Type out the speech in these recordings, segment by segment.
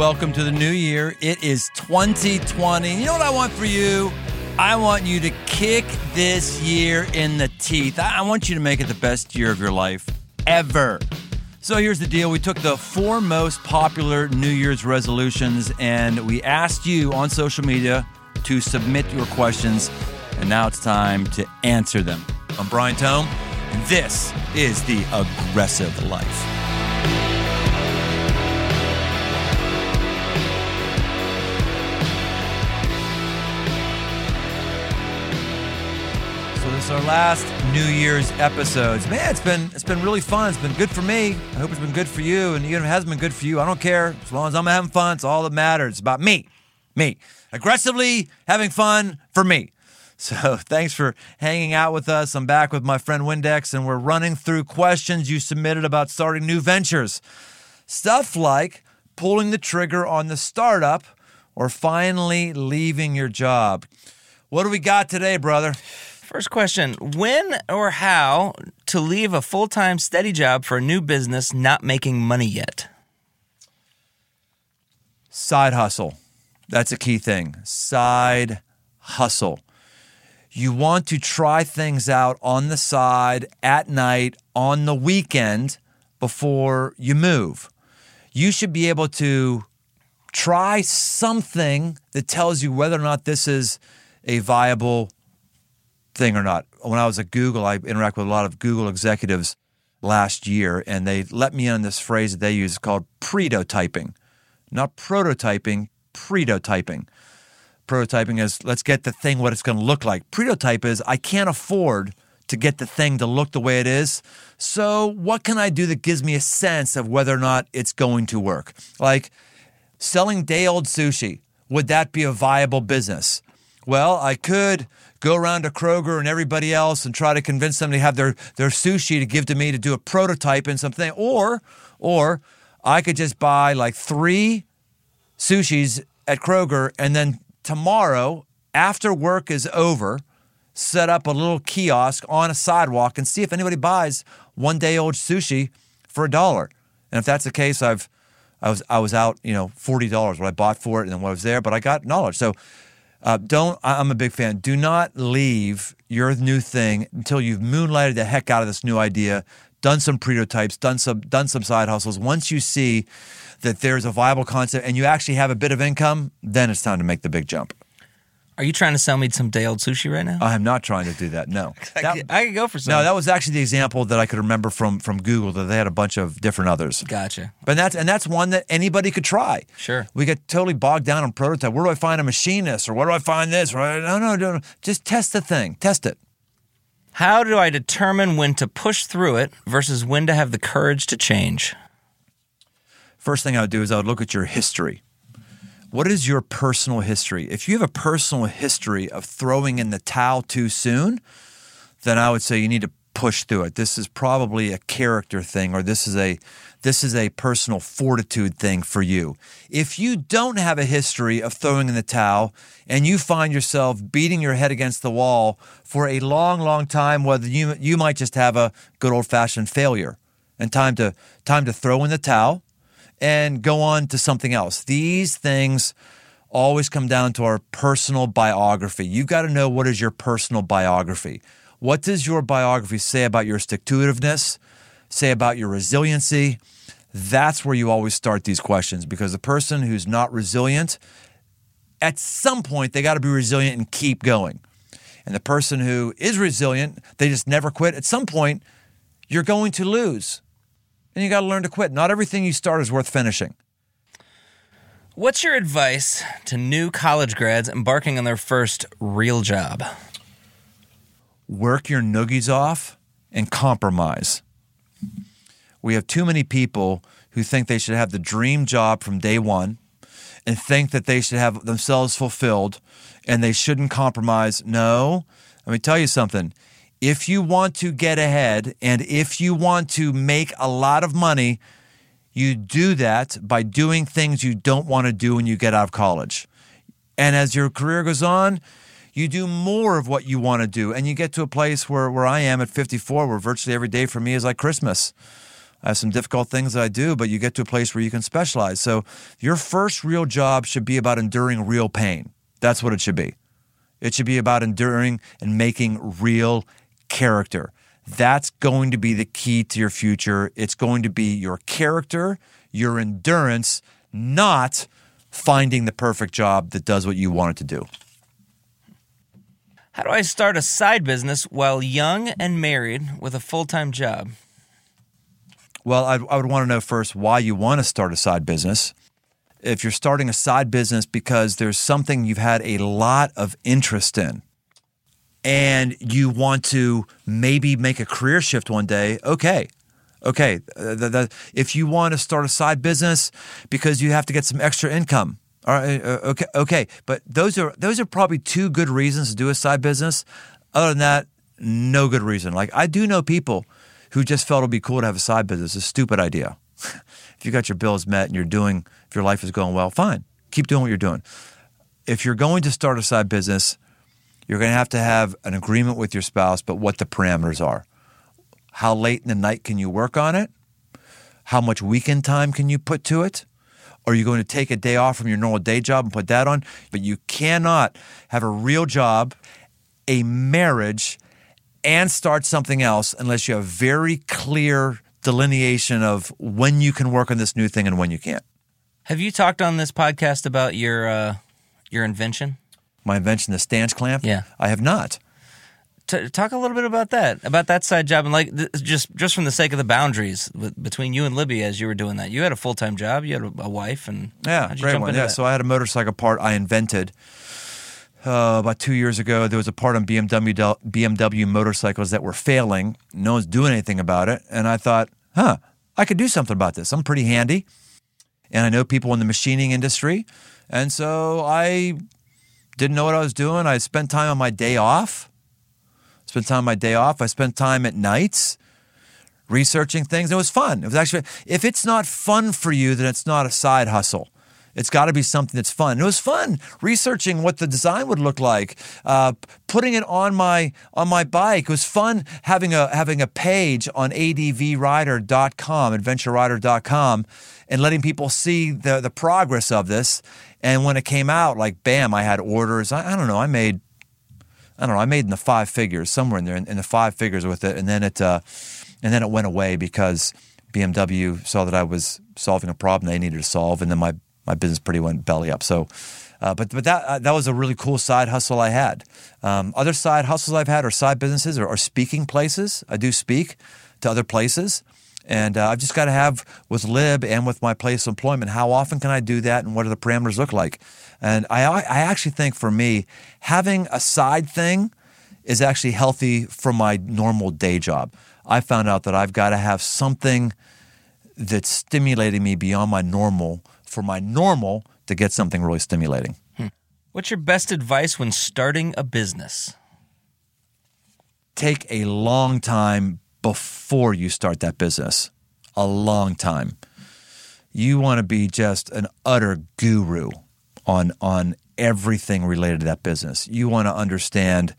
welcome to the new year. It is 2020. You know what I want for you? I want you to kick this year in the teeth. I want you to make it the best year of your life ever. So here's the deal. We took the four most popular New Year's resolutions and we asked you on social media to submit your questions. And now it's time to answer them. I'm Brian Tome, and this is the aggressive life. Our last New Year's episodes. Man, it's been it's been really fun. It's been good for me. I hope it's been good for you. And even if it hasn't been good for you, I don't care. As long as I'm having fun, it's all that matters. It's about me. Me. Aggressively having fun for me. So thanks for hanging out with us. I'm back with my friend Windex, and we're running through questions you submitted about starting new ventures. Stuff like pulling the trigger on the startup or finally leaving your job. What do we got today, brother? First question When or how to leave a full time steady job for a new business not making money yet? Side hustle. That's a key thing. Side hustle. You want to try things out on the side at night, on the weekend before you move. You should be able to try something that tells you whether or not this is a viable thing or not. When I was at Google, I interact with a lot of Google executives last year, and they let me in on this phrase that they use called pretotyping, not prototyping, pretotyping. Prototyping is let's get the thing what it's going to look like. Pretotype is I can't afford to get the thing to look the way it is. So what can I do that gives me a sense of whether or not it's going to work? Like selling day old sushi. Would that be a viable business? Well, I could go around to Kroger and everybody else and try to convince them to have their, their sushi to give to me to do a prototype and something. Or, or I could just buy like three sushis at Kroger and then tomorrow, after work is over, set up a little kiosk on a sidewalk and see if anybody buys one day old sushi for a dollar. And if that's the case, I've I was I was out, you know, forty dollars what I bought for it and then what was there, but I got knowledge. So uh, don't I'm a big fan. Do not leave your new thing until you've moonlighted the heck out of this new idea, done some prototypes, done some done some side hustles. Once you see that there's a viable concept and you actually have a bit of income, then it's time to make the big jump. Are you trying to sell me some day old sushi right now? I am not trying to do that. No. I, That- could, I could go for some. no, that was actually the example that I could remember from from Google that they had a bunch of different others. Gotcha. But that's and that's one that anybody could try. Sure. We get totally bogged down on prototype. Where do I find a machinist or where do I find this? Right? No, no, no, no. Just test the thing. Test it. How do I determine when to push through it versus when to have the courage to change? First thing I would do is I would look at your history. What is your personal history? If you have a personal history of throwing in the towel too soon, then I would say you need to push through it. This is probably a character thing or this is a this is a personal fortitude thing for you. If you don't have a history of throwing in the towel and you find yourself beating your head against the wall for a long long time whether you you might just have a good old-fashioned failure and time to time to throw in the towel and go on to something else. These things always come down to our personal biography. You've got to know what is your personal biography. What does your biography say about your stick to itiveness, say about your resiliency? That's where you always start these questions because the person who's not resilient, at some point, they got to be resilient and keep going. And the person who is resilient, they just never quit. At some point, you're going to lose and you got to learn to quit. Not everything you start is worth finishing. What's your advice to new college grads embarking on their first real job? Work your noogies off and compromise. We have too many people who think they should have the dream job from day one and think that they should have themselves fulfilled and they shouldn't compromise. No, let me tell you something. If you want to get ahead and if you want to make a lot of money, you do that by doing things you don't want to do when you get out of college. And as your career goes on, you do more of what you want to do. And you get to a place where, where I am at 54, where virtually every day for me is like Christmas. I have some difficult things that I do, but you get to a place where you can specialize. So your first real job should be about enduring real pain. That's what it should be. It should be about enduring and making real character. That's going to be the key to your future. It's going to be your character, your endurance, not finding the perfect job that does what you want it to do. How do I start a side business while young and married with a full time job? Well, I'd, I would want to know first why you want to start a side business. If you're starting a side business because there's something you've had a lot of interest in and you want to maybe make a career shift one day, okay. Okay. Uh, the, the, if you want to start a side business because you have to get some extra income, all right, uh, okay, okay. But those are those are probably two good reasons to do a side business. Other than that, no good reason. Like I do know people who just felt it'd be cool to have a side business. It's a stupid idea. if you got your bills met and you're doing, if your life is going well, fine. Keep doing what you're doing. If you're going to start a side business, you're going to have to have an agreement with your spouse, but what the parameters are. How late in the night can you work on it? How much weekend time can you put to it? Are you going to take a day off from your normal day job and put that on? But you cannot have a real job, a marriage, and start something else unless you have very clear delineation of when you can work on this new thing and when you can't. Have you talked on this podcast about your uh, your invention? My invention, the stanch clamp? Yeah. I have not. T- talk a little bit about that, about that side job, and like th- just just from the sake of the boundaries w- between you and Libby as you were doing that. You had a full time job, you had a, a wife, and Yeah, great one. Yeah, that? so I had a motorcycle part I invented uh, about two years ago. There was a part on BMW BMW motorcycles that were failing. No one's doing anything about it, and I thought, huh, I could do something about this. I'm pretty handy, and I know people in the machining industry, and so I didn't know what I was doing. I spent time on my day off. Spent time on my day off. I spent time at nights researching things. It was fun. It was actually, if it's not fun for you, then it's not a side hustle. It's got to be something that's fun. It was fun researching what the design would look like, uh, putting it on my on my bike. It was fun having a having a page on advrider.com, adventurerider.com, and letting people see the the progress of this. And when it came out, like bam, I had orders. I, I don't know. I made I don't know. I made in the five figures, somewhere in there, in, in the five figures with it, and then it, uh, and then it went away because BMW saw that I was solving a problem they needed to solve, and then my my business pretty went belly up. So, uh, but but that uh, that was a really cool side hustle I had. Um, other side hustles I've had are side businesses or, or speaking places. I do speak to other places. And uh, I've just got to have with Lib and with my place of employment, how often can I do that and what do the parameters look like? And I, I actually think for me, having a side thing is actually healthy for my normal day job. I found out that I've got to have something that's stimulating me beyond my normal for my normal to get something really stimulating. What's your best advice when starting a business? take a long time before you start that business. A long time. You want to be just an utter guru on on everything related to that business. You want to understand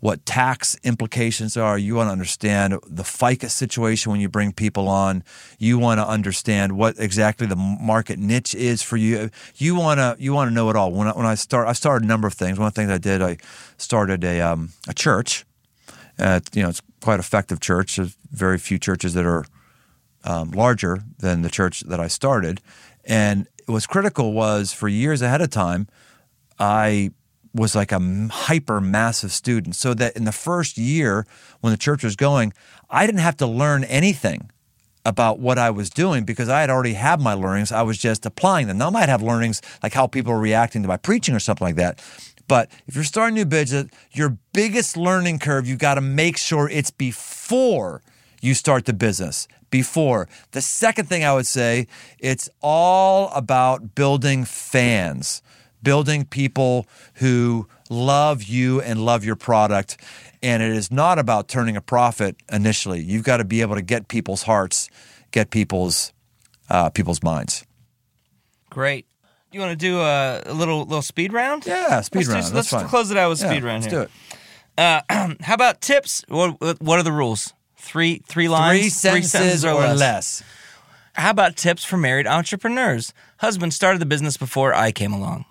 what tax implications are. You want to understand the FICA situation when you bring people on. You want to understand what exactly the market niche is for you. You want to you want to know it all. When I, when I start, I started a number of things. One of the things I did, I started a um, a church. Uh, you know, it's quite effective church. There's very few churches that are um, larger than the church that I started. And what's critical was for years ahead of time, I was like a hyper massive student. So that in the first year when the church was going, I didn't have to learn anything about what I was doing because I had already had my learnings. I was just applying them. Now I might have learnings like how people are reacting to my preaching or something like that. But if you're starting a new business, your biggest learning curve, you've got to make sure it's before you start the business. Before. The second thing I would say, it's all about building fans, building people who love you and love your product. And it is not about turning a profit initially. You've got to be able to get people's hearts, get people's uh, people's minds. Great. You want to do a, a little little speed round? Yeah, speed let's round. Do, let's fine. close it out with Yeah, speed round let's here. do it. Uh, how about tips? What what are the rules? Three three lines, Three sentences, or, less. How about tips for married entrepreneurs? Husband started the business before I came along.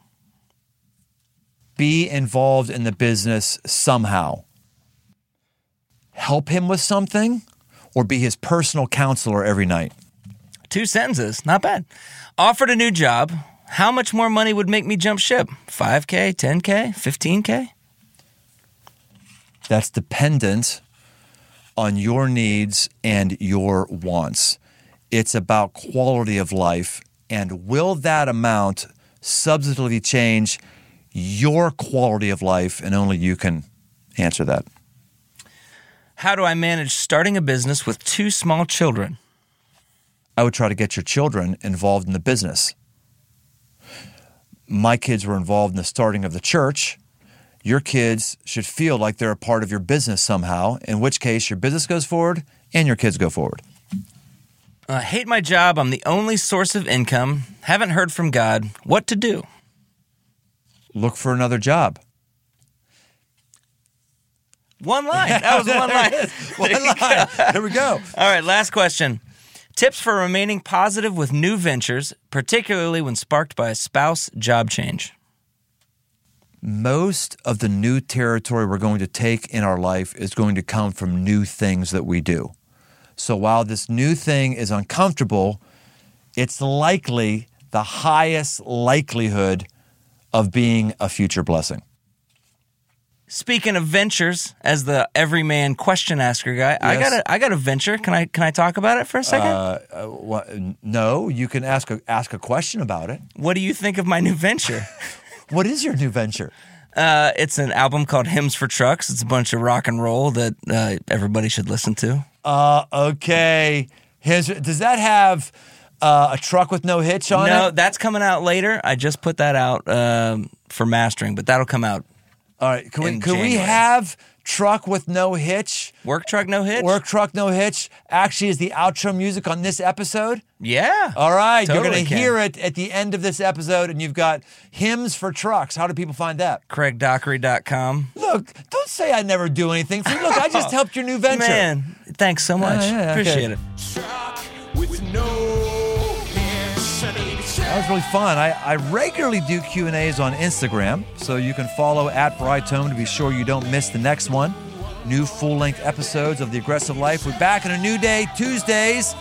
Be involved in the business somehow. Help him with something or be his personal counselor every night. Two sentences, not bad. Offered a new job. How much more money would make me jump ship? 5K, 10K, 15K? That's dependent on your needs and your wants. It's about quality of life. And will that amount substantively change your quality of life? And only you can answer that. How do I manage starting a business with two small children? I would try to get your children involved in the business. My kids were involved in the starting of the church. Your kids should feel like they're a part of your business somehow, in which case your business goes forward and your kids go forward. I hate my job. I'm the only source of income. Haven't heard from God. What to do? Look for another job. One line. That was one line. One line. Here we go. All right, last question. Tips for remaining positive with new ventures, particularly when sparked by a spouse job change. Most of the new territory we're going to take in our life is going to come from new things that we do. So while this new thing is uncomfortable, it's likely the highest likelihood of being a future blessing. Speaking of ventures, as the everyman question asker guy, I Yes. got a I got a venture. Can I can I talk about it for a second? Uh, uh, no, you can ask a, ask a question about it. what do you think of my new venture? What is your new venture? uh, it's an album called Hymns for Trucks. It's a bunch of rock and roll that uh, everybody should listen to. Uh, okay. Here's, does that have uh, a truck with no hitch on it? no, it? that's coming out later. I just put that out um, for mastering, but that'll come out. All right. Can we, can we have truck with no hitch? Work truck, no hitch. Work truck, no hitch actually is the outro music on this episode. Yeah. All right. you're going to hear it at the end of this episode, and you've got hymns for trucks. How do people find that? CraigDockery.com. Look, don't say I never do anything for you. Look, I just helped your new venture. Man, thanks so much. yeah, okay. Appreciate it. That was really fun. I, I regularly do Q&As on Instagram, so you can follow at briantome to be sure you don't miss the next one. New full-length episodes of The Aggressive Life. We're back on a new day, Tuesdays,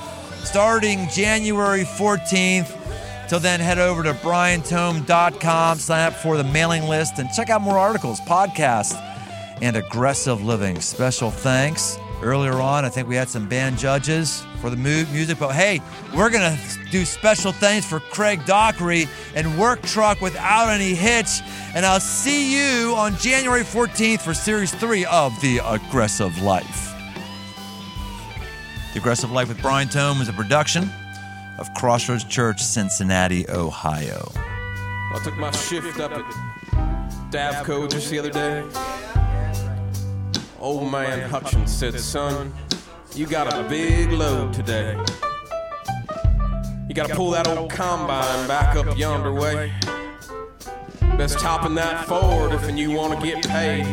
starting January 14th. Till then, head over to briantome.com, sign up for the mailing list, and check out more articles, podcasts, and aggressive living. Special thanks. Earlier on, I think we had some band judges for the mu- music, but hey, we're going to do special things for Craig Dockery and Work Truck Without Any Hitch. And I'll see you on January 14th for Series 3 of The Aggressive Life. The Aggressive Life with Brian Tome is a production of Crossroads Church, Cincinnati, Ohio. I took my shift up at Davco just the other day. Old man Hutchins said, son, you got a big load today. You gotta pull that old combine back up yonder way. Best topping that forward if you wanna get paid.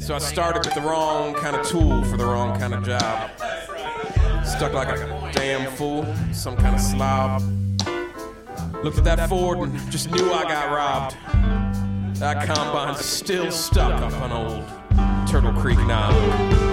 So I started with the wrong kind of tool for the wrong kind of job. Stuck like a damn fool, some kind of slob. Looked at that Ford and just knew I got robbed. That combine's still stuck up on old Turtle Creek now.